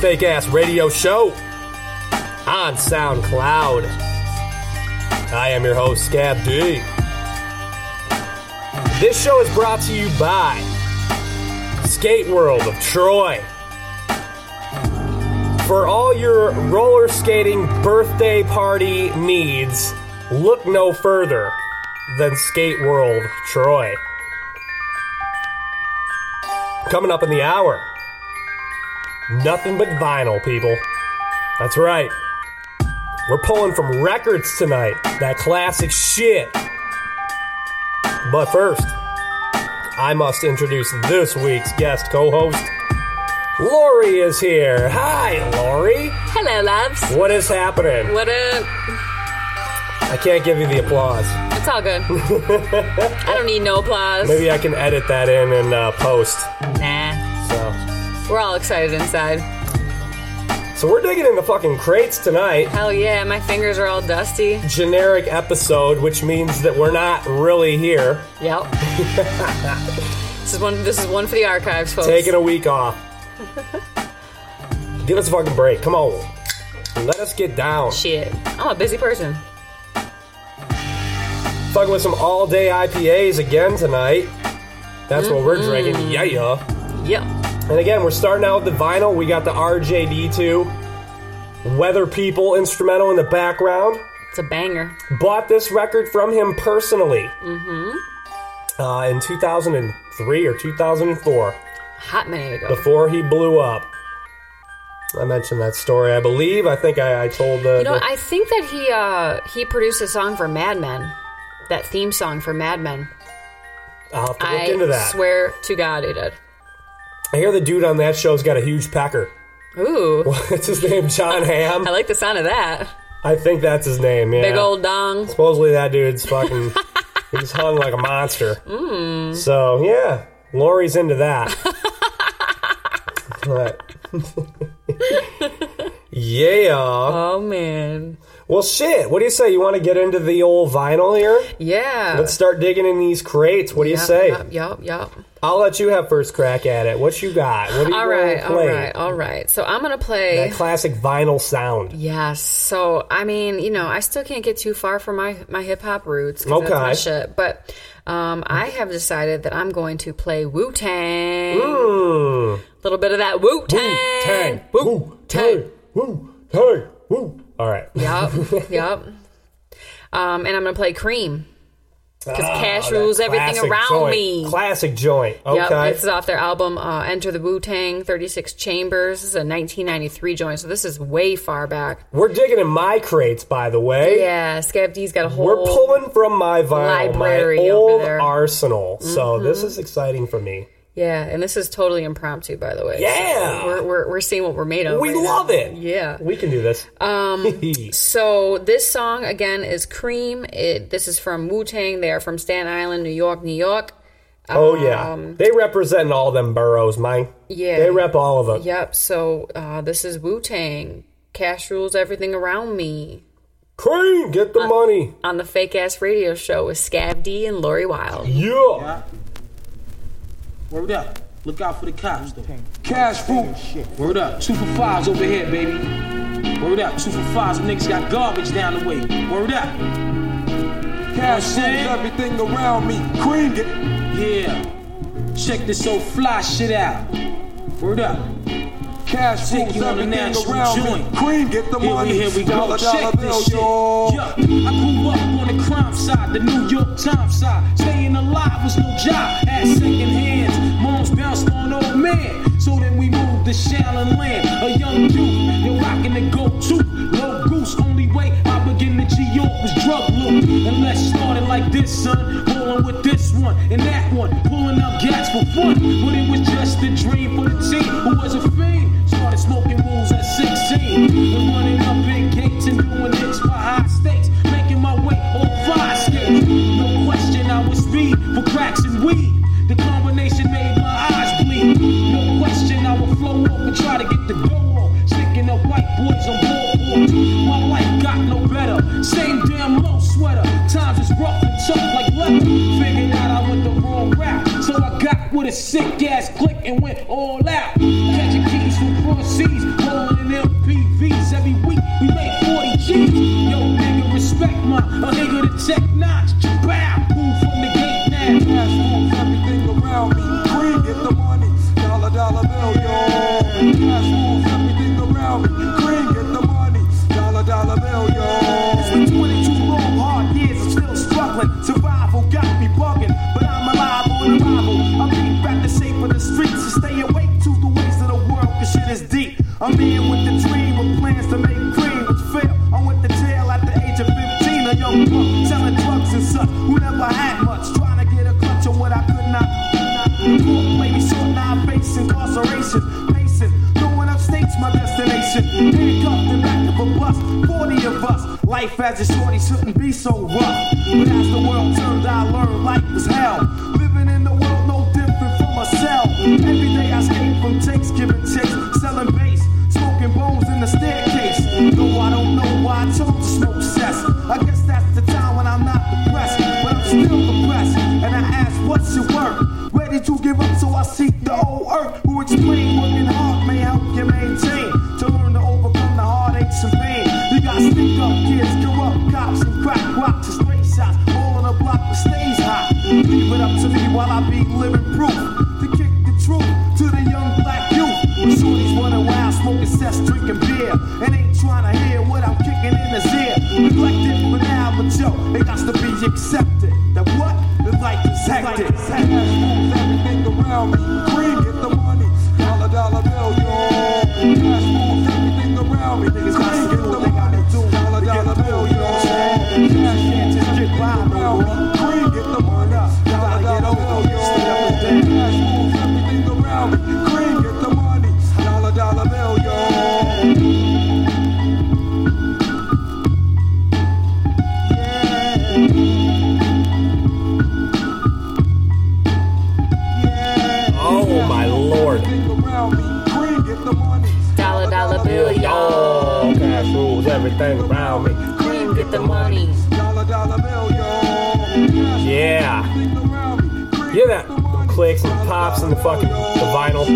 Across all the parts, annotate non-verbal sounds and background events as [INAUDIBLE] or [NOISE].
Fake Ass Radio Show on SoundCloud. I am your host, Scav D. This show is brought to you by Skate World of Troy. For all your roller skating birthday party needs, look no further than Skate World Troy. Coming up in the hour. Nothing but vinyl, people. That's right. We're pulling from records tonight. That classic shit. But first, I must introduce this week's guest co host. Lori is here. Hi, Lori. Hello, loves. What is happening? What up? I can't give you the applause. It's all good. [LAUGHS] I don't need no applause. Maybe I can edit that in and uh, post. Nah. We're all excited inside. so we're digging into fucking crates tonight. Hell yeah, my fingers are all dusty. generic episode, which means that we're not really here. Yep. [LAUGHS] this is one. This is one for the archives, folks. Taking a week off. Give us a fucking break. Come on. Let us get down. Shit. I'm a busy person. Fucking with some all day IPAs again tonight. That's what we're mm-hmm. drinking. Yeah, yeah. Yep. And again, we're starting out with the vinyl. We got the RJD2 Weather People instrumental in the background. It's a banger. Bought this record from him personally. Mm-hmm. Uh, in 2003 or 2004. Hot minute ago. before he blew up. I mentioned that story, I believe. I think I, I told the. You know, the- I think that he uh he produced a song for Mad Men. That theme song for Mad Men. I'll have to look I into that. swear to God, he did. I hear the dude on that show's got a huge pecker. Ooh, [LAUGHS] What's his name? Jon Hamm. I like the sound of that. I think that's his name. Yeah. Big old dong. Supposedly that dude's fucking. [LAUGHS] he's hung like a monster. Mm. So yeah, Lori's into that. [LAUGHS] But- yeah. Oh man. Well, shit. What do you say? You want to get into the old vinyl here? Yeah. Let's start digging in these crates. What do you say? Yup, yup, yup. I'll let you have first crack at it. What you got? What are you All right, all right, all right. So I'm gonna play. That classic vinyl sound. Yes. So I mean, you know, I still can't get too far from my my hip hop roots. that's my Okay. shit. But um, I have decided that I'm going to play Wu Tang. Mm. A little bit of that Wu Tang. Tang. Wu Tang. Woo. Tang. Woo. All right. Yep. yep. [LAUGHS] Um, and I'm gonna play Cream because Ah, Cash rules everything around joint. me. Classic joint. Yep, Okay. this is off their album uh, Enter the Wu Tang 36 Chambers. This is a 1993 joint, so this is way far back. We're digging in my crates, by the way. Yeah, Scav D's got a whole. We're pulling from my vinyl, library my over old there. Mm-hmm. arsenal. So this is exciting for me. Yeah, and this is totally impromptu, by the way. Yeah. So we're, we're, we're seeing what we're made of. We right now. love it. Yeah. We can do this. Um. [LAUGHS] So this song again is Cream. It, this is from Wu Tang. They are from Staten Island, New York, New York. oh yeah. They represent all them boroughs, man. Yeah. They rep all of them. Yep. So uh, this is Wu Tang. Cash rules everything around me. Cream, get the money. On the fake ass radio show with Scav D and Lori Wild. Yeah. Word up. Look out for the cops, though. Cash fruit. Word up. Two for fives over here, baby. Word up. Two for fives. Them niggas got garbage down the way. Word up. Cash rules everything around me. Cream it. Yeah. Check this old fly shit out. Word up. Cash Take rules everything around joint. me. Cream, get the Here money. we, here we go. Dollar, Check dollar this bill, shit. yo. Yeah, I grew up on the crime side, the New York Times side. Staying alive was no job. Had second hands. Moms bounced on old man. So then we moved to Shaolin land. A young youth, you're rocking the go-to. Low goose, only way I begin to G-York was drug loot. And let's start it like this, son. Rolling with this one and that one. Pulling up gas for fun. But it was just a dream for the team and went all out. Life as a shorty shouldn't be so rough. But as the world turned, I learned life was hell. Living in the world no different from a cell. Every day I escape from takes, giving chase, selling bass, smoking bones in the staircase. Though I don't know why I chose to smoke cess. I guess that's the time when I'm not depressed, but I'm still depressed. And I ask, what's your work? Ready to give up, so I seek the old earth who explain while I be living proof. To kick the truth to the young black youth. Shorties running wild, smoking cess, drinking beer. And ain't trying to hear what I'm kicking in his ear. Neglected for now, but yo, it got to be accepted. That what? The life is hectic. Everything around me. Everything around me. Cream, get the money. Dollar, dollar bill, yo. Yeah. Hear that? The Clicks and pops and the fucking the vinyl.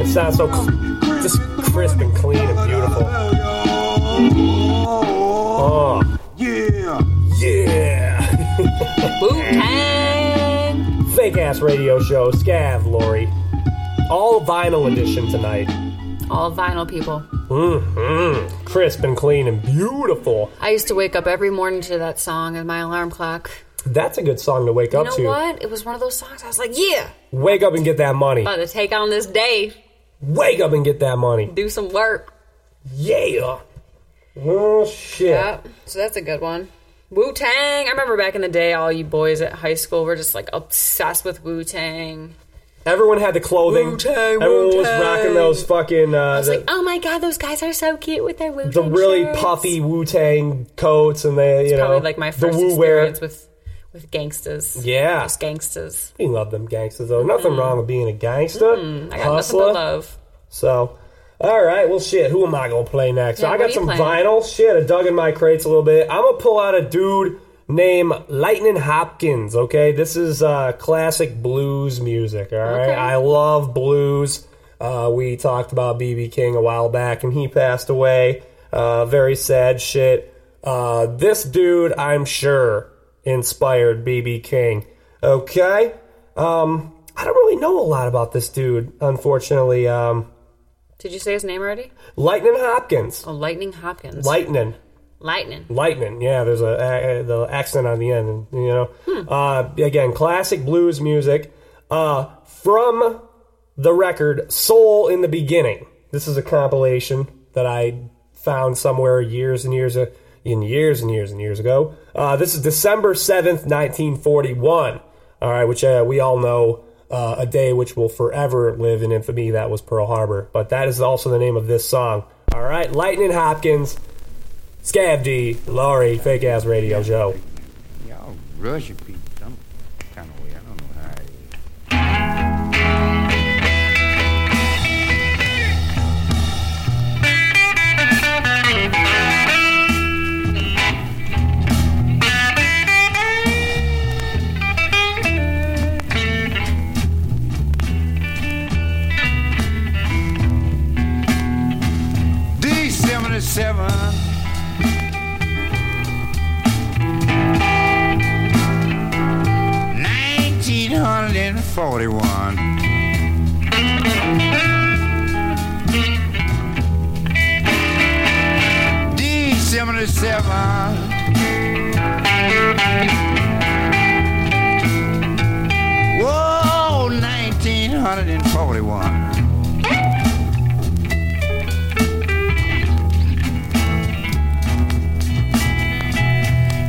It sounds so cl- just crisp and clean and beautiful. Oh, Yeah. yeah. [LAUGHS] Wu Tang. Fake ass radio show, Scav Lori. All vinyl edition tonight. All vinyl people. Mm-hmm. Crisp and clean and beautiful. I used to wake up every morning to that song as my alarm clock. That's a good song to wake You up know to. what? It was one of those songs I was like, yeah, Wake up and get that money. about to take on this day, Wake up and get that money. do some work. Yeah. Oh shit. Yeah, so that's a good one. Wu Tang. I remember back in the day, all you boys at high school were just like obsessed with Wu Tang. Everyone had the clothing. Wu-Tang, Everyone was Wu-Tang. rocking those fucking uh, I was the, like, oh my god, those guys are so cute with their Wu Tang. the really shirts. puffy Wu Tang coats and the you know Probably like my the first Wu experience with with gangsters. Yeah. just gangsters. We love them gangsters though. Nothing wrong with being a gangster. I got Hustler. nothing but love. So, all right. Well, shit. Who am I gonna play next? Yeah, I got some playing? vinyl shit. I dug in my crates a little bit. I'm gonna pull out a dude named Lightning Hopkins. Okay, this is uh, classic blues music. All right, Okay. I love blues. Uh, we talked about BB King a while back, and he passed away. Uh, very sad shit. Uh, this dude, I'm sure, inspired BB King. Okay. Um, I don't really know a lot about this dude, unfortunately. Um, Did you say his name already? Lightning Hopkins. Oh, Lightning Hopkins. Lightning. Lightning. Lightning, yeah. There's a, a, the accent on the end, you know. Uh, again, classic blues music uh, from the record "Soul in the Beginning." This is a compilation that I found somewhere years and years in years and years and years ago. Uh, this is December seventh, nineteen forty-one. All right, which uh, we all know uh, a day which will forever live in infamy. That was Pearl Harbor, but that is also the name of this song. All right, Lightning Hopkins. Scav D, Lori, Fake Ass Radio Joe. Y'all Russian people, some kind of way. I don't know how it 41. D77 Whoa, 1941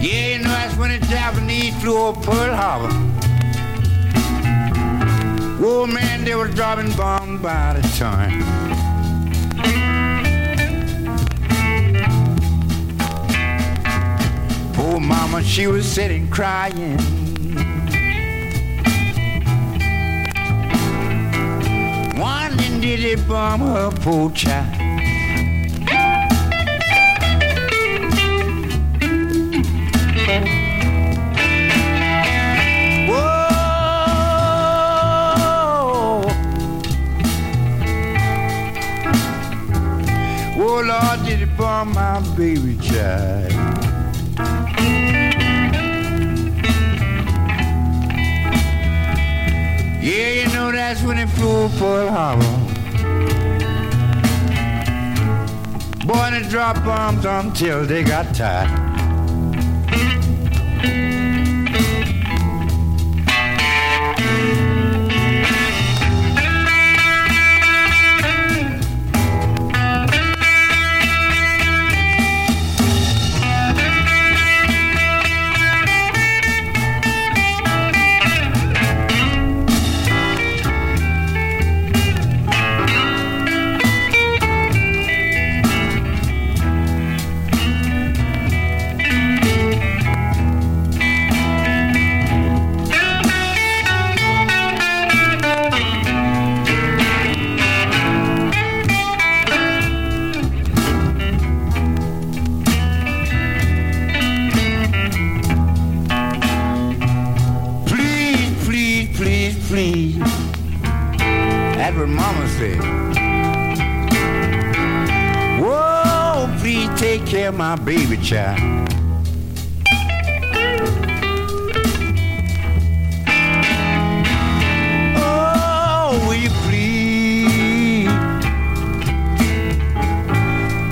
Yeah, you know that's when the Japanese flew over Pearl Harbor. Whoa, man, they were dropping bombs by the time. Poor mama, she was sitting crying. Wondering did they bomb her poor child? Whoa, Lord, did it bomb my baby child? Yeah, you know that's when it flew Pearl Harbor. Boy, they drop bombs until they got tired. Of my baby child. Oh, will you please?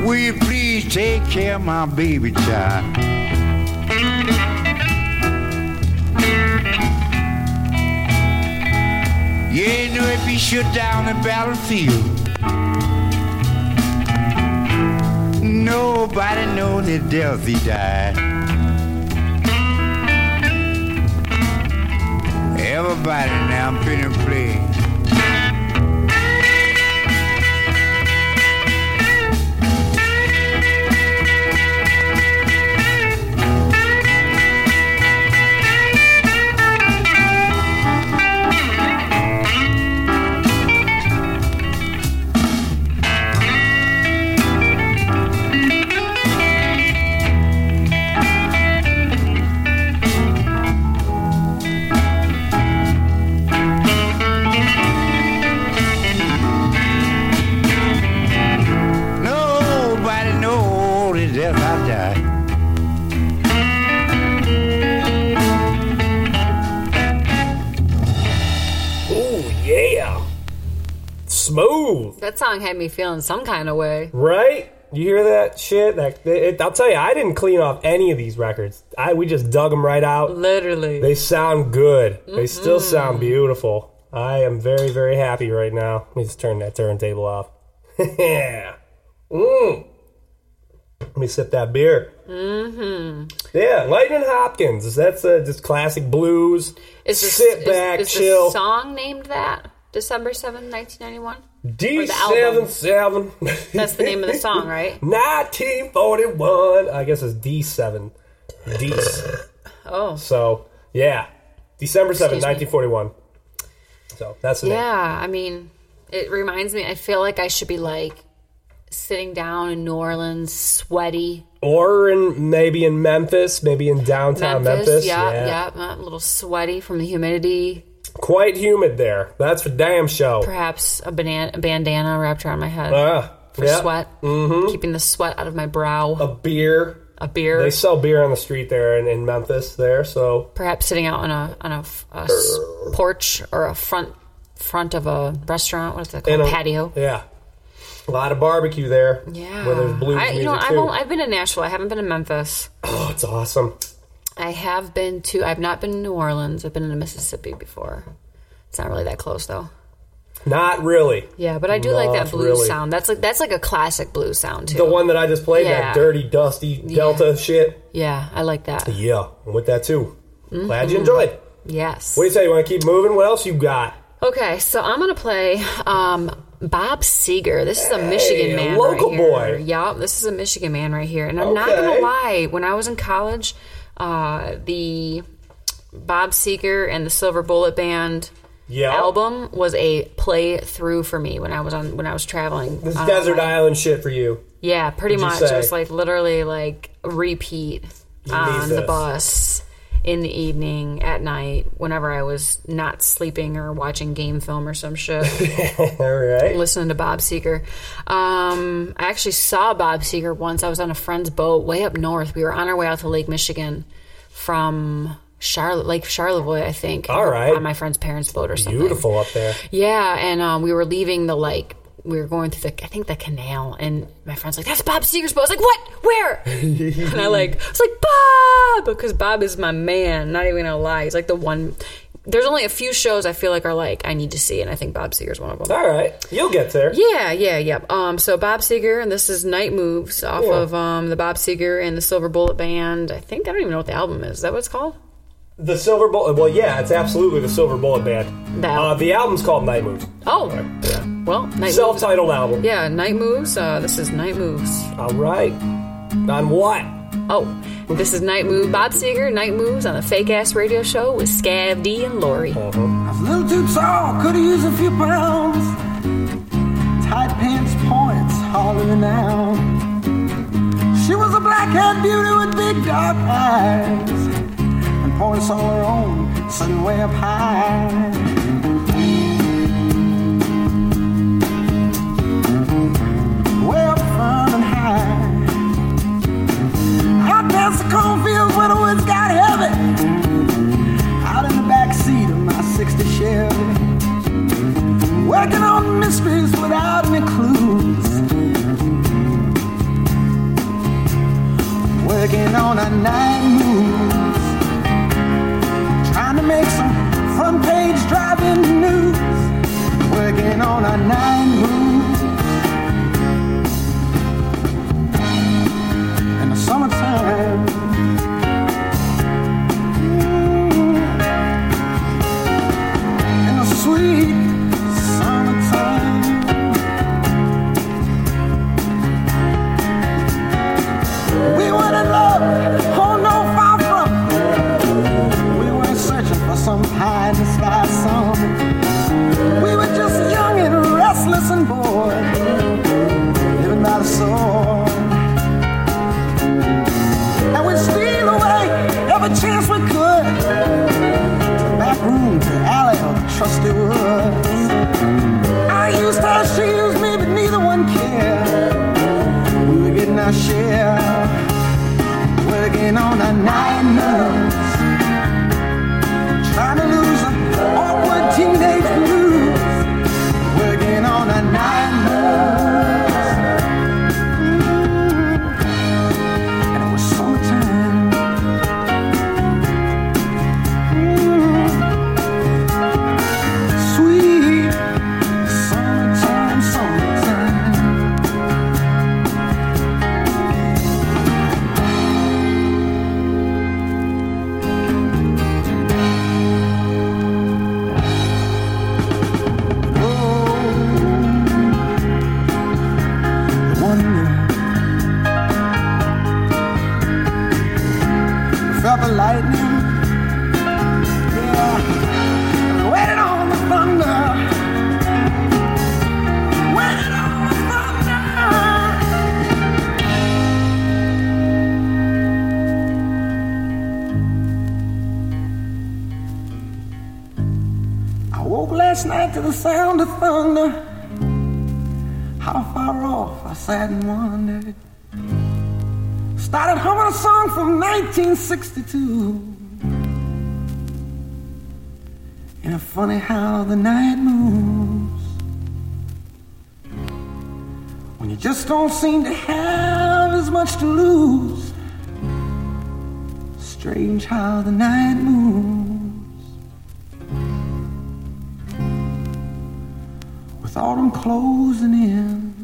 Will you please take care of my baby child? Yeah, you know if he shut down the battlefield. Nobody know the death he died. Everybody now pretty play. That song had me feeling some kind of way. Right? You hear that shit? That it, I'll tell you, I didn't clean off any of these records. I we just dug them right out. Literally, they sound good. Mm-hmm. They still sound beautiful. I am very very happy right now. Let me just turn that turntable off. [LAUGHS] yeah. mm. Let me sip that beer. Mm-hmm. Yeah, Lightning Hopkins. That's uh, just classic blues. Is this, Sit back, is, is chill. song named that December seventh, nineteen ninety one. D77. That's the name of the song, right? [LAUGHS] 1941. I guess it's D7. D. Oh. So, yeah. December seventh, 1941. So, that's the yeah, name. I mean, it reminds me, I feel like I should be like sitting down in New Orleans, sweaty. Or in maybe in Memphis, maybe in downtown Memphis. Memphis. Yeah, yeah, yeah. A little sweaty from the humidity. Quite humid there. That's for damn show. Perhaps a, banana, a bandana wrapped around my head Ah, for yeah. sweat, mm-hmm. keeping the sweat out of my brow. A beer. A beer. They sell beer on the street there in, in Memphis there, so perhaps sitting out on a on a, f- a s- porch or a front front of a restaurant. What's that called? a Patio. Yeah. A lot of barbecue there. Yeah, Where there's blues I, you music know, I've, too. only, I've been in Nashville. I haven't been in Memphis. oh, it's awesome. I have been to. I've not been to New Orleans. I've been to Mississippi before. It's not really that close though. Not really. Yeah, but I do like that Not blues really. sound. That's like that's like a classic blues sound too. The one that I just played, Yeah. that dirty, dusty Delta shit. Yeah, I like that. Yeah, with that too. Mm-hmm. Glad you enjoyed. Yes. What do you say? You want to keep moving? What else you got? Okay, so I'm gonna play um, Bob Seger. This is a Michigan man, local right here. boy. Yeah, this is a Michigan man right here. And I'm not gonna lie, when I was in college, uh, the Bob Seger and the Silver Bullet Band Yeah. album was a play through for me when I was on when I was traveling. This Uh, desert island shit for you. Yeah, pretty much. say? Just like literally like repeat on the bus in the evening at night whenever I was not sleeping or watching game film or some shit. [LAUGHS] All right. listening to Bob Seger. Um, I actually saw Bob Seger once. I was on a friend's boat way up north. We were on our way out to Lake Michigan from Charlotte, Lake Charlevoix, I think. All right. On my friend's parents' boat or something. Beautiful up there. Yeah, and um, we were leaving the like we were going through the I think the canal, and my friend's like, "That's Bob Seger's boat." I was like, "What? Where?" [LAUGHS] and I like I was like, "Bob," because Bob is my man. Not even gonna lie, he's like the one. There's only a few shows I feel like are like I need to see, and I think Bob Seger's one of them. All right. You'll get there. Yeah, yeah, yeah. Um, so Bob Seger, and this is Night Moves off Yeah. of um, the Bob Seger and the Silver Bullet Band. I think I don't even know what the album is. Is that what it's called? The Silver Bullet. Well, yeah, it's absolutely the Silver Bullet Band. The Uh, the album's called Night Moves. Oh, well, Night Self-titled album. Yeah, Night Moves. Uh, this is Night Moves. All right. On what? Oh, this is Night Move. Bob Seger, Night Moves on the Fake Ass Radio Show with Scav D and Lori. I was a little too tall, could have used a few pounds. Tight pants points, hollering out. She was a black-haired beauty with big dark eyes. And points all her own, sitting way up high. Past the cornfields where the woods got heavy out in the back seat of my 60 Chevy. Working on mysteries without any clues. Working on a night moves. Trying to make some front page driving news. Working on a night moves. In the summertime. In Started humming a song from 1962. And it's funny how the night moves. When you just don't seem to have as much to lose. Strange how the night moves. With autumn closing in.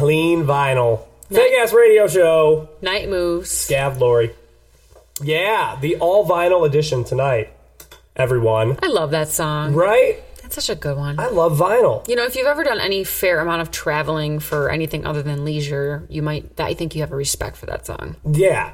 Clean vinyl. Big ass radio show. Night moves. Scav Lori. Yeah, the all vinyl edition tonight. Everyone. I love that song. Right? That's such a good one. I love vinyl. You know, if you've ever done any fair amount of traveling for anything other than leisure, you might. I think you have a respect for that song. Yeah.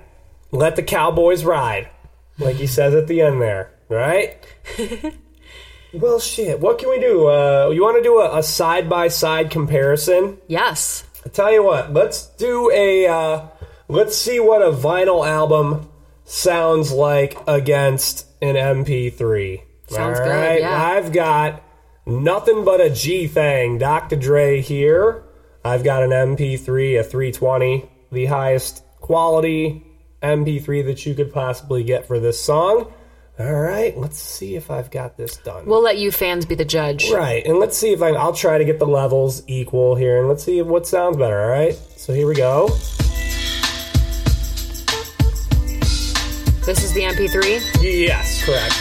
Let the cowboys ride. Like he says at the end there. Right? [LAUGHS] well, shit. What can we do? Uh, you want to do a side by side comparison? Yes. I tell you what, let's do a uh, let's see what a vinyl album sounds like against an MP3. Sounds All good, right? yeah. I've got nothing but a G thing, Dr. Dre here. I've got an MP3, a 320, the highest quality MP3 that you could possibly get for this song. All right, let's see if I've got this done. We'll let you fans be the judge. Right, and let's see if I, I'll try to get the levels equal here, and let's see what sounds better. All right, so here we go. This is the MP3. Yes, correct.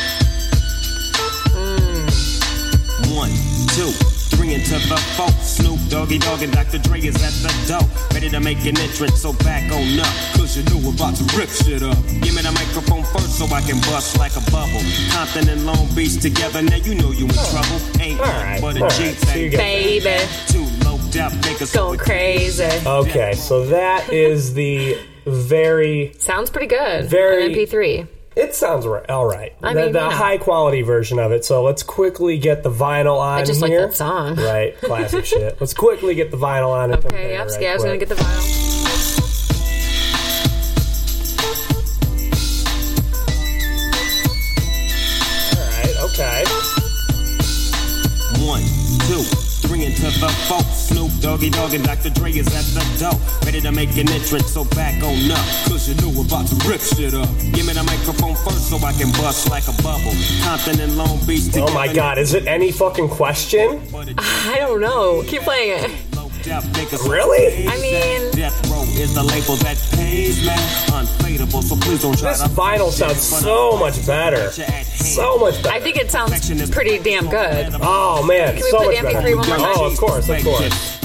One, two, three into the four. Snoop Doggy Dogg and Dr. Dre is at the door. Ready to make an entrance, so back on up. Cause you know we're about to rip shit up. Give me the microphone first so I can bust like a bubble. Compton and Long Beach together, now you know you in trouble. Ain't All nothing right, but all a G right, so thing. Baby. Too low death niggas Going crazy. Okay, so that is the very. Sounds pretty good. Very- On MP3. It sounds right. All right, I the, mean, the you know. high quality version of it. So let's quickly get the vinyl on I just like here. that song. Right, classic [LAUGHS] shit. Let's quickly get the vinyl on. And Okay, compare yep. right Scav's gonna get the vinyl. Doggy Dogg and Dr. Dre is at the door. Ready to make an entrance, so back on up. Cause you know we're about to rip shit up. Give me the microphone first so I can bust like a bubble. Compton and Long Beach. Oh my god, is it any fucking question? [LAUGHS] I don't know. Keep playing it. Really? I mean- Death Row is the label that pays, man. Unfadable, so Please don't try This to vinyl sounds so much better. So much better. I think it sounds pretty damn good. Oh man, can we so play much the MP3 better. one more oh, time? Oh, of course, of course.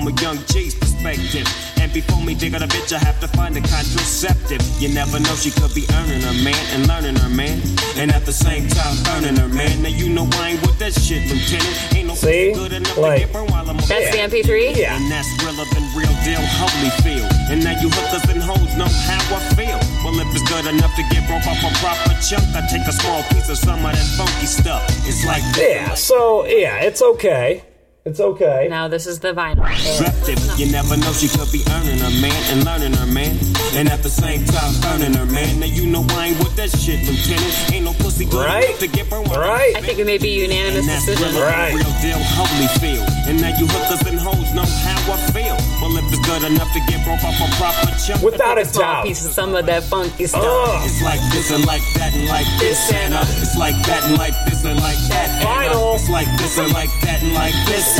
From a young G's perspective. And before me dig out a bitch, I have to find a contraceptive. You never know, she could be earning her man and learning her man. And at the same time, burning her man. Now you know I ain't with that shit, Lieutenant. Ain't no See? good enough Like- to get burned while I'm That's Yeah. the MP3? Yeah. and that's realer than real deal Holyfield. And now you hookers and hoes know how I feel. Well, if it's good enough to get broke off a proper chunk, I take a small piece of some of that funky stuff. It's like Yeah, so yeah, it's okay. It's okay. Now this is the vinyl. disruptive. You never know she could be earning her man and learning her man. And at the same time, burning her man. Now you know I ain't with that shit, Lieutenant. Ain't no pussy good Right? to get burned while Right. I think it may be unanimous decision. Right. real deal Holyfield. And now you hookers and hoes know how I feel. Well, if it's good enough to get broke off a proper chunk, Without a doubt. piece of some of that funky stuff. Ugh. It's like this and like that and like this and uh, it's like that and like this and like that and uh, it's like this and like that and like this and uh,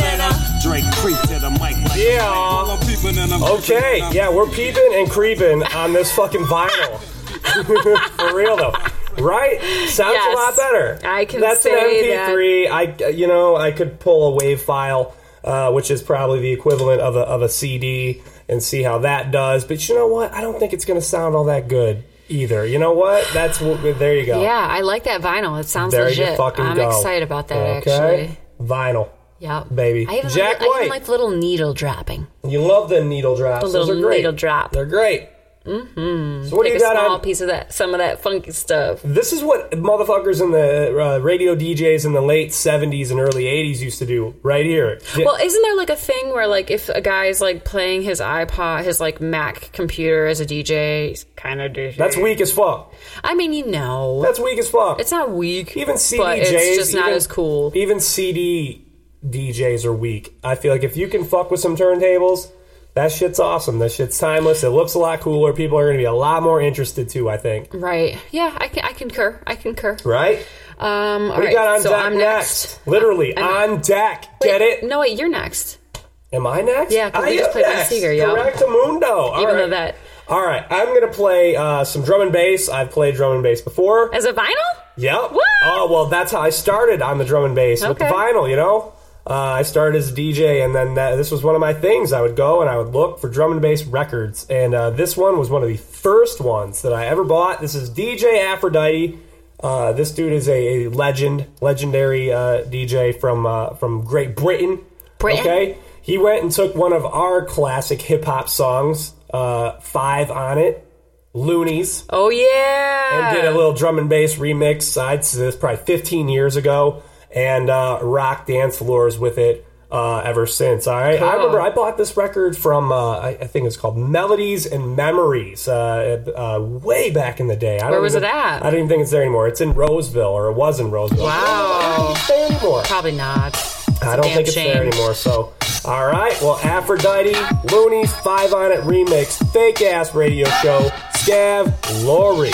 Drake creep to the mic like Yeah. Well, I'm peeping and I'm Okay, yeah, we're peeping and creeping on this fucking vinyl. [LAUGHS] For real though. Right? Sounds Yes. a lot better. I can That's say an MP3. I you know, I could pull a wave file uh, which is probably the equivalent of a of a CD and see how that does. But you know what? I don't think it's going to sound all that good either. You know what? That's what there you go. Yeah, I like that vinyl. It sounds There legit. you fucking I'm go. excited about that okay? actually. Vinyl. Yep. Baby. I even, Jack like, I even like the little needle dropping. You love the needle drops. The Those little are great. needle drop. They're great. Mm-hmm. So what Take do a you got small on? piece of that, some of that funky stuff. This is what motherfuckers in the uh, radio DJs in the late '70s and early '80s used to do. Right here. Well, isn't there like a thing where like if a guy's like playing his iPod, his like Mac computer as a DJ, he's kind of DJ. That's weak as fuck. I mean, you know, That's weak as fuck. it's not weak. even CDJs. but it's just not even- as cool. Even CD DJs are weak. I feel like if you can fuck with some turntables, that shit's awesome. That shit's timeless. It looks a lot cooler. People are going to be a lot more interested too. I think. Right? Yeah, I can. I concur. I concur. Right. Um, all What right, got on so deck I'm next? next. Literally I'm- on deck. Wait, Get it? No, wait, you're next. Am I next? Yeah, I we just am played next. Seger, yo. Correctamundo. All Even right. though that All right, I'm gonna play uh, some drum and bass. I've played drum and bass before. as a vinyl. Yep. What? Oh well, that's how I started on the drum and bass with the vinyl. You know, uh, I started as a DJ, and then that, this was one of my things. I would go and I would look for drum and bass records, and uh, this one was one of the first ones that I ever bought. This is DJ Aphrodite. Uh, this dude is a, a legend, legendary uh, DJ from uh, from Great Britain. Britain? Okay, he went and took one of our classic hip hop songs, uh, five on it, Luniz Oh yeah. and did a little drum and bass remix. I'd say this probably 15 years ago, and uh, rock dance floors with it uh, ever since. All right, I Cool. remember I bought this record from uh, I, I think it's called Melodies and Memories uh, uh, way back in the day. I don't Where was even- it at? I don't even think it's there anymore. It's in Roseville, or it was in Roseville. Wow. I don't think it's there anymore. Probably not. It's I don't think it's shame. there anymore. So, all right. Well, Aphrodite, Luniz, Five on It remix, fake ass radio show, Scav, Lori.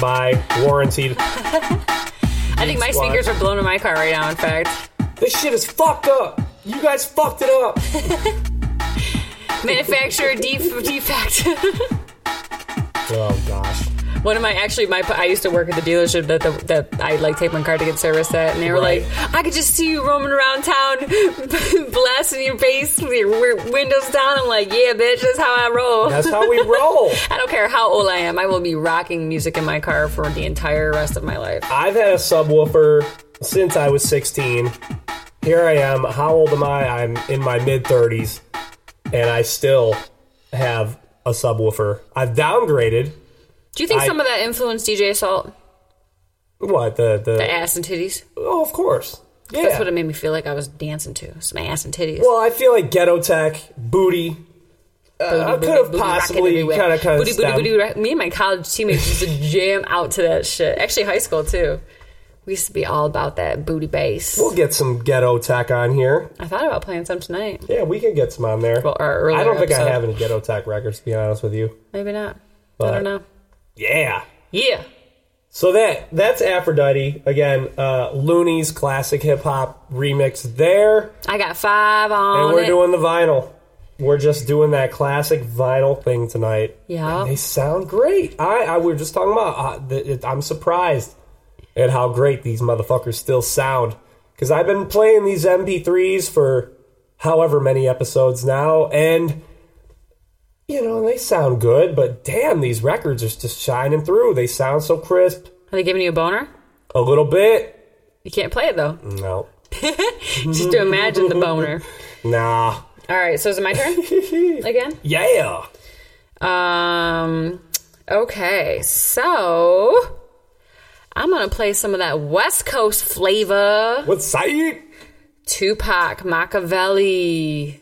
Buy, warranted. I think my speakers are blown in my car right now. In fact, This shit is fucked up. You guys fucked it up. [LAUGHS] manufacturer def- defect. [LAUGHS] Oh gosh. One of my actually my I used to work at the dealership that the, that I like take my car to get serviced at, and they were Right. like, I could just see you roaming around town, [LAUGHS] blasting your face with your windows down. I'm like, yeah, bitch, that's how I roll. That's how we roll. [LAUGHS] I don't care how old I am. I will be rocking music in my car for the entire rest of my life. I've had a subwoofer since I was 16. Here I am. How old am I? I'm in my mid 30s, and I still have a subwoofer. I've downgraded. Do you think I- some of that influenced DJ Assault? What the the? The ass and titties? oh, of course. Yeah. That's what it made me feel like I was dancing to. Some ass and titties. well, I feel like Ghetto Tech, Booty. Uh, I could have booty, booty, possibly kind of kind of booty, booty, booty, Me and my college teammates used to jam out to that shit. Actually, high school too. We used to be all about that booty bass. We'll get some Ghetto Tech on here. I thought about playing some tonight. Yeah, we can get some on there. Well, I don't think I have any Ghetto Tech records to be honest with you. Maybe not. I don't know. Yeah. Yeah. So that that's Aphrodite again. Uh, Luniz classic hip hop remix there, I got five on and we're it. doing the vinyl. We're just doing that classic vinyl thing tonight. Yeah. And they sound great. I, I we were just talking about. Uh, the, it, I'm surprised at how great these motherfuckers still sound. Because I've been playing these MP3s for however many episodes now, and you know they sound good. But damn, these records are just shining through. They sound so crisp. Are they giving you a boner? A little bit. You can't play it though. No. [LAUGHS] Just to imagine the boner. [LAUGHS] Nah. All right, so is it my turn [LAUGHS] again? Yeah. Um. Okay, so I'm gonna play some of that West Coast flavor. What's sight? Tupac Makaveli.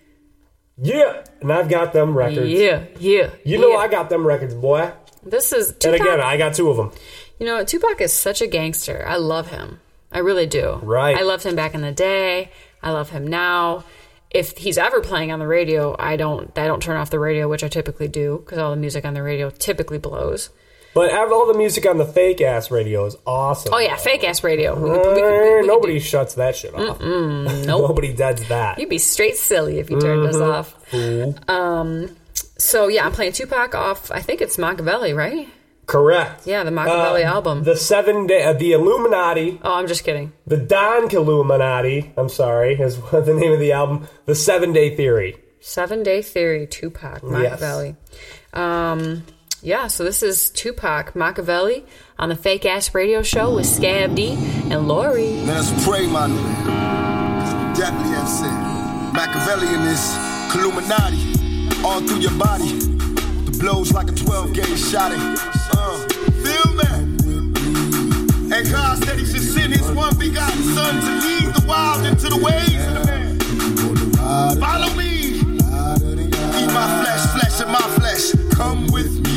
Yeah. And I've got them records. Yeah, yeah. You know yeah. I got them records, boy. This is And again, I got two of them. you know, Tupac is such a gangster. I love him. I really do. Right. I loved him back in the day. I love him now. If he's ever playing on the radio, I don't. I don't turn off the radio, which I typically do, because all the music on the radio typically blows. But have all the music on the fake ass radio is awesome. Oh yeah, fake ass radio. We we we nobody shuts that shit off. Nope. [LAUGHS] Nobody does that. You'd be straight silly if you turned us Mm-hmm. off. Um, so yeah, I'm playing Tupac off. I think it's Makaveli, right? Correct. Yeah, the Makaveli Uh, album. The seven day, uh, the Illuminati, oh, I'm just kidding. the Don Illuminati. I'm sorry, is [LAUGHS] the name of the album. The Seven Day Theory. Seven Day Theory, Tupac Makaveli. Um, yeah, so this is Tupac Makaveli on the Fake Ass Radio Show with Scav D and Lori. Let us pray, my nigga. Definitely have said. Makaveli in this Illuminati, all through your body. The blows like a 12 gauge shot. Uh, feel me? And God said he should send his one begotten son to lead the wild into the ways of the man. Follow me. Eat my flesh, flesh of my flesh. Come with me.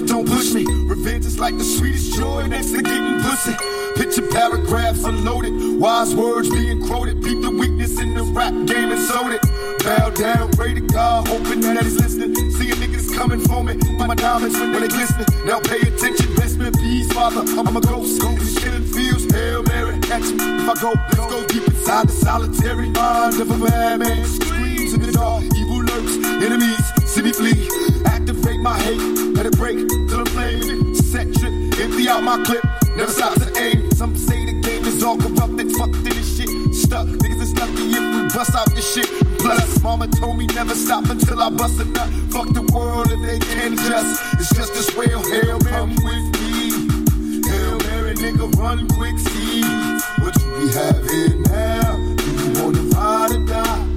But don't push me. Revenge is like the sweetest joy next to getting pussy. Picture paragraphs unloaded, wise words being quoted. Beat the weakness in the rap game and sold it. Bow down, pray to God, hoping that he's listening. See a niggas coming for me, my diamonds when they glistening. Now pay attention, best in peace, father. I'm a ghost, ghost killing fields. Hail Mary, catch me if I go. Let's go deep inside the solitary mind of a madman. Screams in the dark, evil lurks, enemies see me flee. Activate my hate, let it break till I'm flaming. Set trip, empty out my clip, never stop to aim. Some say the game is all corrupted, fucked in this shit. Stuck, niggas is lucky if we bust out this shit. Plus, mama told me never stop until I bust a nut. Fuck the world if they can't adjust. It's just as well, hell, come with me. Hail Mary, nigga, run quick, see what we have here now? Do you wanna ride or die?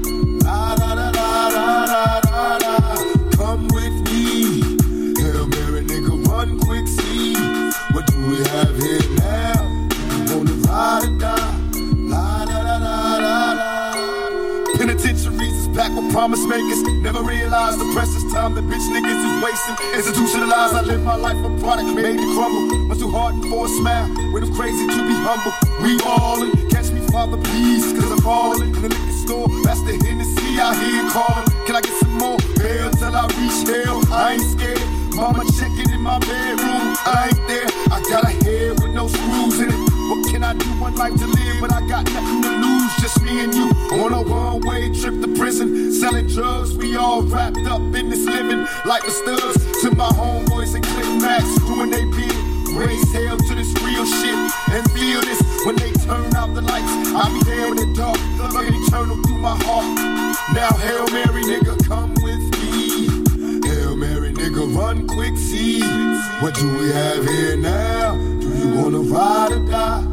Promise makers never realize the precious time that bitch niggas is wasting. Institutionalized, I live my life a product made to crumble. Much too hard for a smile, way too crazy to be humble. We ballin', catch me, father, please, cause I'm falling. In the liquor store, that's the Hennessy I hear calling. Can I get some more? Hell till I reach hell, I ain't scared. Mama checking in my bedroom, I ain't there. I got a head with no screws in it. What can I do? One life to live, but I got nothing to lose. Just and you on a one-way trip to prison, selling drugs. We all wrapped up in this living like the studs. To my homeboys and Click Max doing they bid. Raise hell to this real shit and feel this when they turn out the lights. I be there in the dark, love eternal through my heart. Now Hail Mary, nigga, come with me. Hail Mary, nigga, run quick, see what do we have here now? Do you wanna ride or die?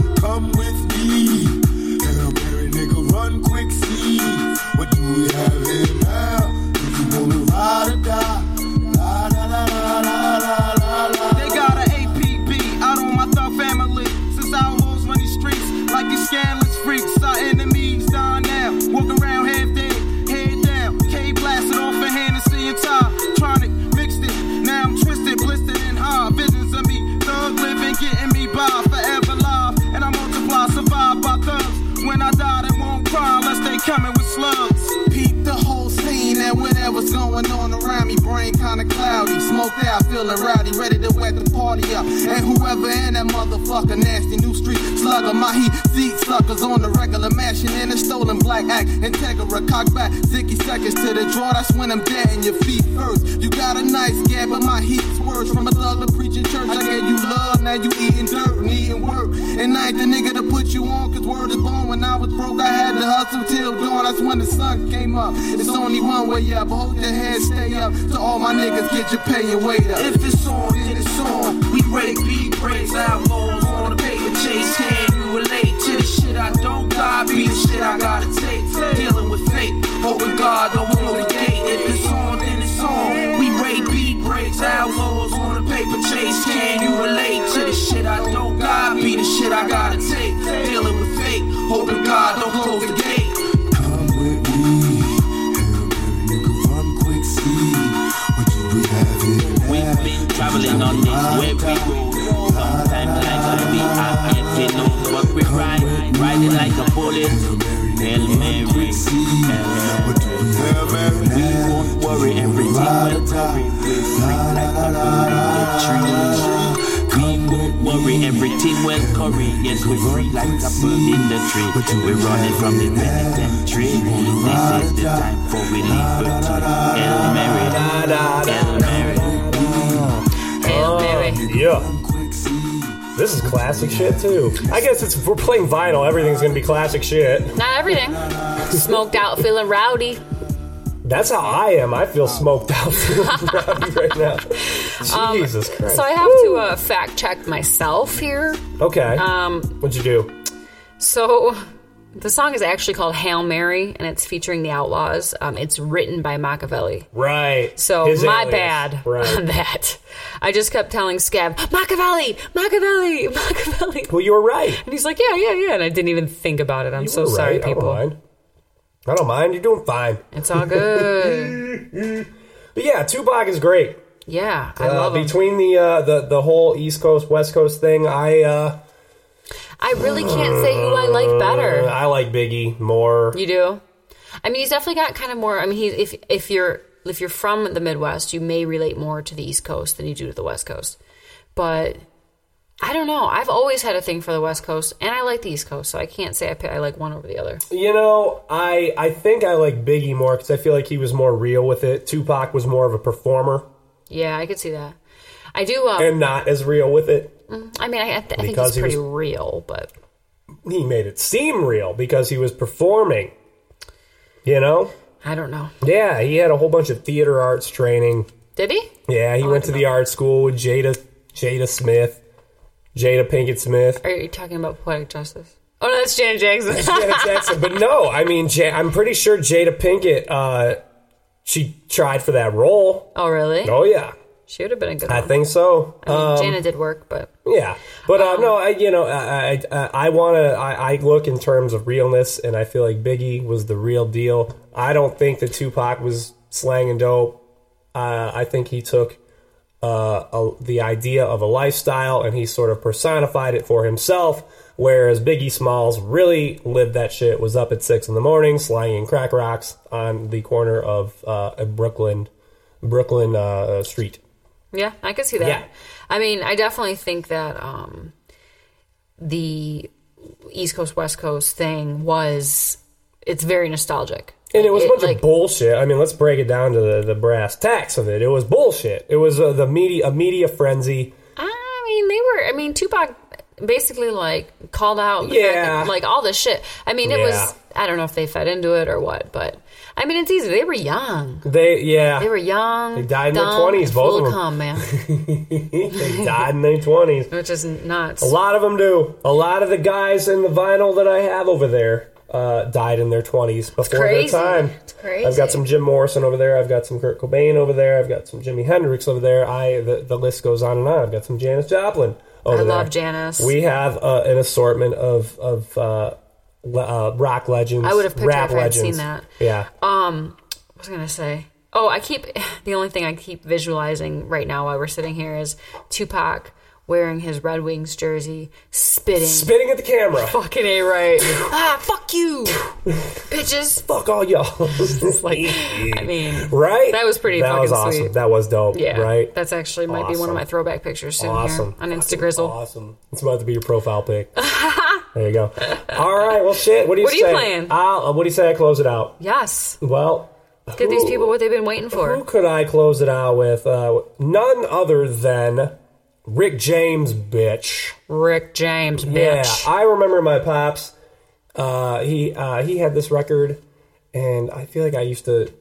out, feeling rowdy, ready to wet the party up. And whoever in that motherfucker, nasty new street slugger, my heat seat suckers on the regular, mashing in a stolen black act. Integra, cock back, zicky seconds to the draw. That's when I'm dead in your feet first. You got a nice gab, but my heat's worse. From a thug preaching church, I gave you love, now you eating dirt, needing work. And I ain't the nigga to put you on, cause word is born. When I was broke, I had to hustle till dawn. That's when the sun came up. It's only one way up, hold your head, stay up. To all my niggas, get your pay and wait up. If it's on, then it's on. We break beat breaks, outlaws on a paper chase. Can you relate to the shit I don't got? Be the shit I gotta take. Dealing with fate, hoping God don't close the gate. If it's on, then it's on. We break beat breaks, outlaws on a fate, hoping God don't close the gate. Come with me. Hail Mary, nigga, run quick, see what do we have here now? We've been traveling on this web we go. Sometimes like a bee, I get to know what we ride. Riding like a bullet. Hail Mary, Hail Mary. We won't worry, everything will curry. We're free like a bird in the tree. We won't worry, everything will curry. Yes, we're free like a bird in the tree. We're running from the penitentiary. This is the time for we liberty. Hail Mary, Hail Mary. Hail oh, Mary. Yeah. This is classic shit too. I guess it's if we're playing vinyl, everything's gonna be classic shit. Not everything. Smoked out, feeling rowdy. That's how I am. I feel smoked out [LAUGHS] feeling rowdy right now. [LAUGHS] Jesus Christ. Um, So I have to uh, fact check myself here. Okay. Um, What'd you do? So the song is actually called Hail Mary, and it's featuring the Outlawz. Um, it's written by Makaveli. Right. So His my alias. bad [LAUGHS] on that. I just kept telling Scav, Makaveli, Makaveli, [LAUGHS] Makaveli. Well, you were right. And he's like, yeah, yeah, yeah. And I didn't even think about it. I'm You so sorry, right. I don't people. I don't mind. You're doing fine. It's all good. But yeah, Tupac is great. Yeah, I Uh, love him. between the uh, the the whole East Coast West Coast thing, I uh, I really can't say who I like better. I like Biggie more. You do? I mean, he's definitely got kind of more. I mean, he's if if you're if you're from the Midwest, you may relate more to the East Coast than you do to the West Coast. But I don't know. I've always had a thing for the West Coast, and I like the East Coast, so I can't say I, pick, I like one over the other. You know, I I think I like Biggie more because I feel like he was more real with it. Tupac was more of a performer Yeah, I could see that. I do. Um, and not as real with it. I mean, I, I, th- I think he pretty was- real, but He made it seem real because he was performing. You know? I don't know. Yeah, he had a whole bunch of theater arts training. Did he? Yeah, he Oh, went to didn't the know. art school with Jada Jada Smith, Jada Pinkett Smith. Are you talking about poetic justice? Oh no, that's Janet Jackson. that's Janet Jackson, but no, I mean, J- I'm pretty sure Jada Pinkett, uh, she tried for that role. oh really? Oh yeah, She would have been a good I one. think so. I mean, Um, Janet did work, but Yeah, but uh, Um, no, I you know I I, I want to I, I look in terms of realness, and I feel like Biggie was the real deal. I don't think that Tupac was slanging dope. Uh, I think he took uh, a, the idea of a lifestyle and he sort of personified it for himself. Whereas Biggie Smalls really lived that shit. Was up at six in the morning, slanging crack rocks on the corner of uh, a Brooklyn Brooklyn uh, street. yeah, I could see that. Yeah. I mean, I definitely think that um, the East Coast West Coast thing was it's very nostalgic. And it was a bunch like, of bullshit. I mean, let's break it down to the, the brass tacks of it. It was bullshit. It was uh, the media, a media frenzy. I mean, they were. I mean, Tupac basically like called out, Yeah. that, like all this shit. I mean, it Yeah. was. I don't know if they fed into it or what, but I mean, it's easy. They were young. They, yeah, They were young. They died in their 20s, both of them. cum, man. [LAUGHS] they died in their twenties. [LAUGHS] Which is nuts. A lot of them do. A lot of the guys in the vinyl that I have over there uh, died in their twenties before their time. It's crazy. I've got some Jim Morrison over there. I've got some Kurt Cobain over there. I've got some Jimi Hendrix over there. I the, the list goes on and on. I've got some Janis Joplin I there. love Janis. We have uh, an assortment of of uh, le- uh, rock legends. I would have picked her rap if I had seen that. Yeah. Um, what was I gonna say? Oh, I keep [LAUGHS] the only thing I keep visualizing right now while we're sitting here is Tupac wearing his Red Wings jersey, spitting, Spitting at the camera. fucking a right. [LAUGHS] ah, fuck you, bitches. Fuck all y'all. [LAUGHS] It's like, I mean, right? That was pretty That fucking was awesome. sweet. That was dope. Yeah, Right? That's actually might be one of my throwback pictures soon Awesome. here on Instagrizzle. Awesome. It's about to be your profile pic. [LAUGHS] there you go. All right. Well, shit. What do you What are you say? playing? I'll, uh, what do you say I close it out? Yes, Well, give these people what they've been waiting for. Who could I close it out with? Uh, none other than Rick James, bitch. Rick James, bitch. Yeah. I remember my pops. Uh, he uh, he had this record, and I feel like I used to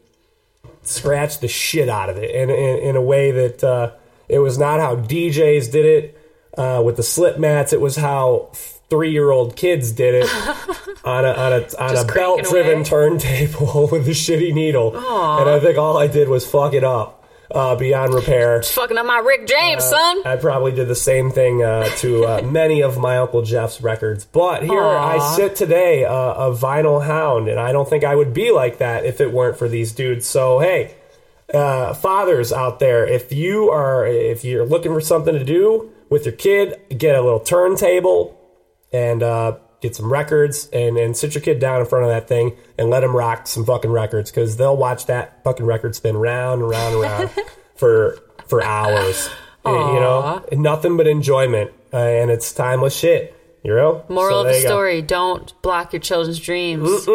scratch the shit out of it in in, in a way that uh, it was not how DJs did it uh, with the slip mats. It was how three year old kids did it [LAUGHS] on a on a on a belt driven turntable [LAUGHS] with a shitty needle. And I think all I did was fuck it up uh, beyond repair. Fucking up my Rick James, son. I probably did the same thing uh, to uh, [LAUGHS] many of my Uncle Jeff's records. But here I sit today, uh, a vinyl hound, and I don't think I would be like that if it weren't for these dudes. So, hey, uh, fathers out there, if you are, if you're looking for something to do with your kid, get a little turntable and uh, get some records and, and sit your kid down in front of that thing and let them rock some fucking records because they'll watch that fucking record spin round and round and round [LAUGHS] for for hours. And, you know, nothing but enjoyment, uh, and it's timeless shit. You know. Moral So of the you go. story: Don't block your children's dreams.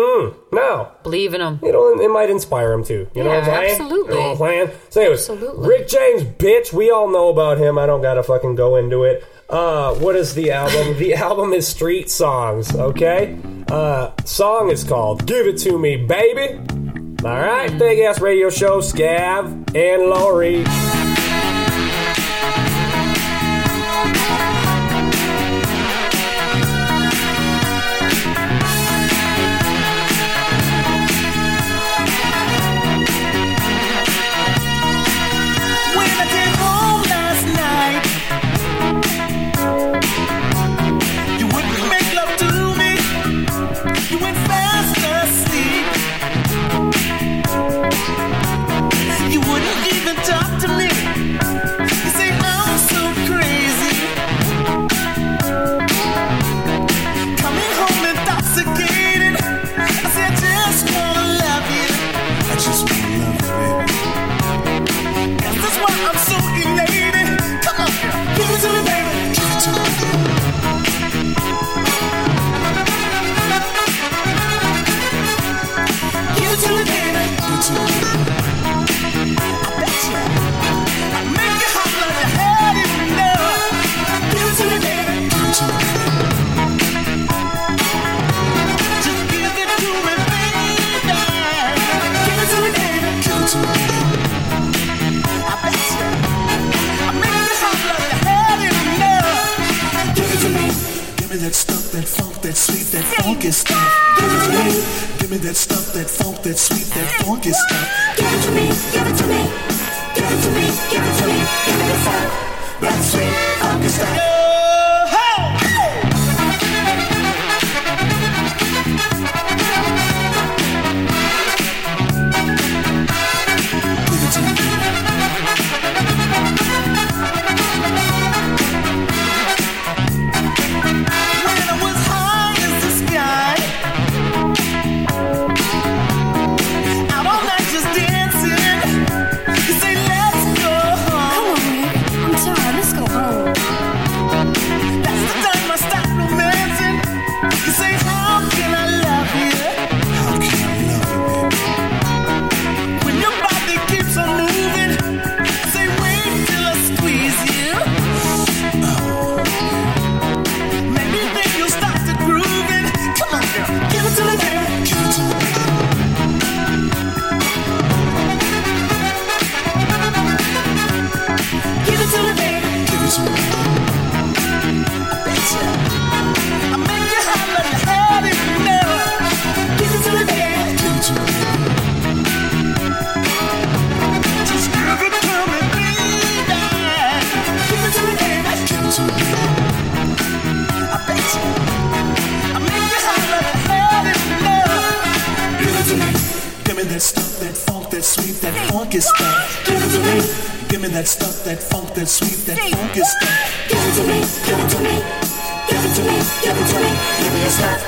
No, Believe in them. you know, it might inspire them too. You know what I'm saying? absolutely. You know what I'm saying? So, anyways, Absolutely. Rick James, bitch. We all know about him. I don't gotta fucking go into it. Uh, what is the album? the album is Street Songs. Okay. Uh, song is called "Give It to Me, Baby." All right, big ass radio show, Scav and Lori. funky stuff. Give it to me. Give me that stuff, that funk, that sweet, that funky stuff. Give it to me. Give it to me. Give it to me. Give it to me. Give me the funk, that sweet, funky stuff. Funky stuff. Give it to me. Give me that stuff, that funk, that sweet, that funky stuff. Give it to me. Give it to me. Give it to me. Give it to me. Give me your stuff,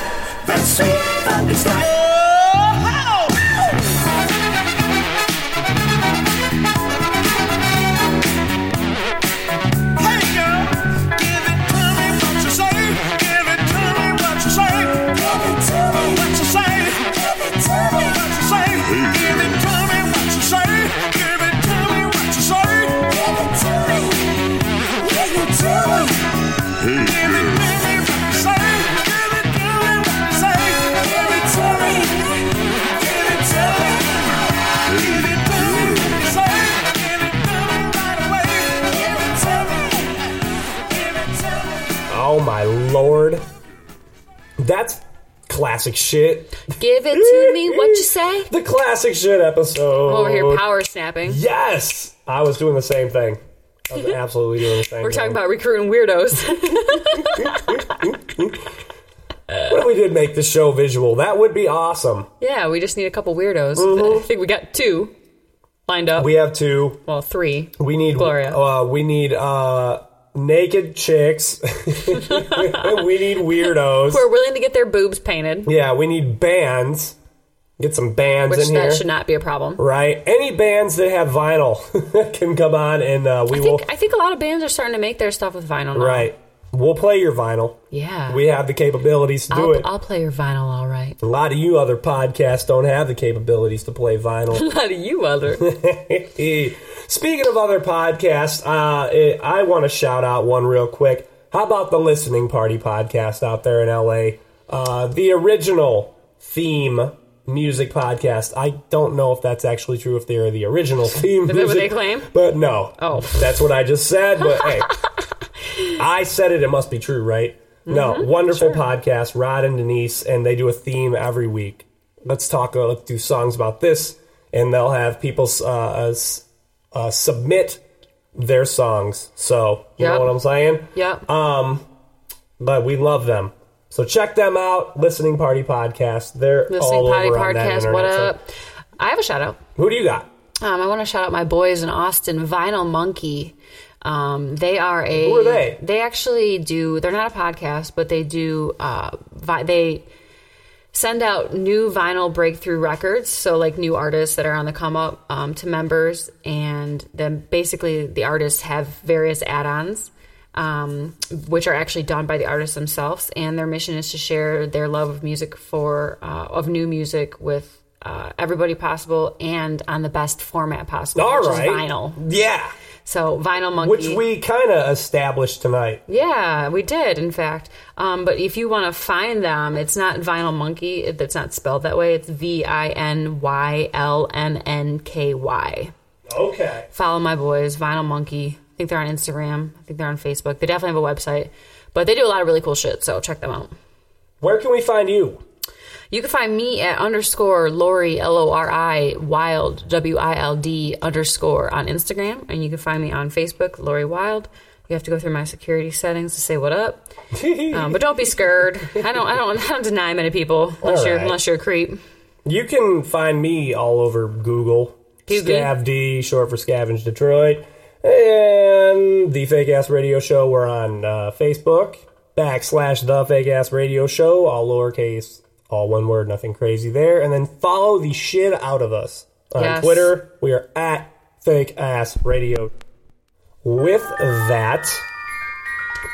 that sweet, funky stuff. Lord. That's classic shit. Give it to me. What you say? [LAUGHS] The classic shit episode. I'm over here power snapping. Yes! I was doing the same thing. I was [LAUGHS] absolutely doing the same We're thing. talking about recruiting weirdos. [LAUGHS] What if we did make the show visual? That would be awesome. yeah, we just need a couple weirdos. I think we got two lined up. Mm-hmm. We have two. well, three. We need Gloria. Uh, we need uh, naked chicks. [LAUGHS] we need weirdos. We're willing to get their boobs painted, Yeah, we need bands. Get some bands which in that here. should not be a problem. Right. Any bands that have vinyl [LAUGHS] can come on and uh, we I will. think I think a lot of bands are starting to make their stuff with vinyl now. Right. We'll play your vinyl. Yeah. We have the capabilities to do I'll, it. I'll play your vinyl all right. A lot of you other podcasts don't have the capabilities to play vinyl. [LAUGHS] A lot of you other. Speaking of other podcasts, uh, I want to shout out one real quick. How about the Listening Party podcast out there in LA? Uh, the original theme music podcast. I don't know if that's actually true, if they're the original theme Is that music. what they claim? But no. Oh. That's what I just said, but [LAUGHS] hey. I said it, it must be true, right? No, Mm-hmm. wonderful podcast, Rod and Denise, and they do a theme every week. Let's talk, uh, let's do songs about this, and they'll have people uh, uh, submit their songs. So, you Yep. know what I'm saying? Yeah. Um, but we love them. So check them out, Listening Party Podcast. They're Listening all Potty over on that Podcast. What internet, so- up? I have a shout out. Who do you got? Um, I want to shout out my boys in Austin, Vinyl Monkey. Um, they are a. Who are they? They actually do. They're not a podcast, but they do. Uh, vi- they send out new vinyl breakthrough records, so like new artists that are on the come up um, to members, and then basically the artists have various add-ons. Um, which are actually done by the artists themselves, and their mission is to share their love of music for uh, of new music with uh, everybody possible and on the best format possible, All which right. is vinyl. Yeah. So vinyl monkey, Which we kind of established tonight. yeah, we did, in fact. Um, but if you want to find them, it's not Vinyl Monkey. It- It's not spelled that way. It's V I N Y L M N K Y. Okay. Follow my boys, Vinyl Monkey. I think they're on Instagram. I think they're on Facebook. They definitely have a website. But they do a lot of really cool shit, so check them out. Where can we find you? You can find me at underscore Lori, L O R I, Wild, W I L D underscore on Instagram. And you can find me on Facebook, Lori Wild. You have to go through my security settings to say what up. [LAUGHS] um, but don't be scared. I don't. I don't. I don't deny many people unless All you're unless you're a creep. You can find me all over Google. Google. Scav D, short for Scavenge Detroit. And the Fake Ass Radio Show. We're on uh, Facebook. Backslash the Fake Ass Radio Show. All lowercase, all one word, nothing crazy there. And then follow the shit out of us. On Yes. Twitter, we are at Fake Ass Radio. With that,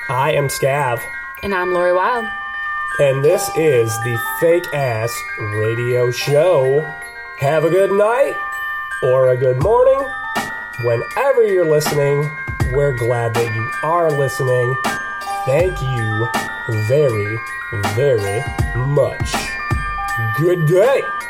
I am Scav. And I'm Lori Wild. And this is the Fake Ass Radio Show. Have a good night or a good morning. Whenever you're listening, we're glad that you are listening. Thank you very, very much. Good day.